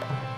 Bye.